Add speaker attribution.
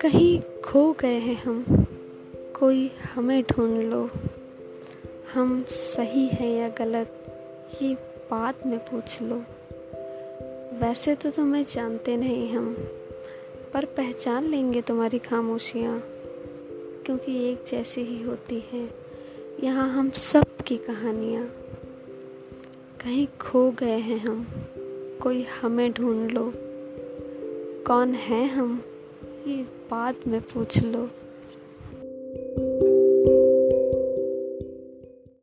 Speaker 1: कहीं खो गए हैं हम। कोई हमें ढूंढ लो। हम सही हैं या गलत, ये बात में पूछ लो। वैसे तो तुम्हें जानते नहीं हम, पर पहचान लेंगे तुम्हारी खामोशियाँ, क्योंकि एक जैसी ही होती हैं। यहाँ हम सब की कहानियाँ। कहीं खो गए हैं हम। कोई हमें ढूंढ लो। कौन है हम? ये बाद में पूछ लो।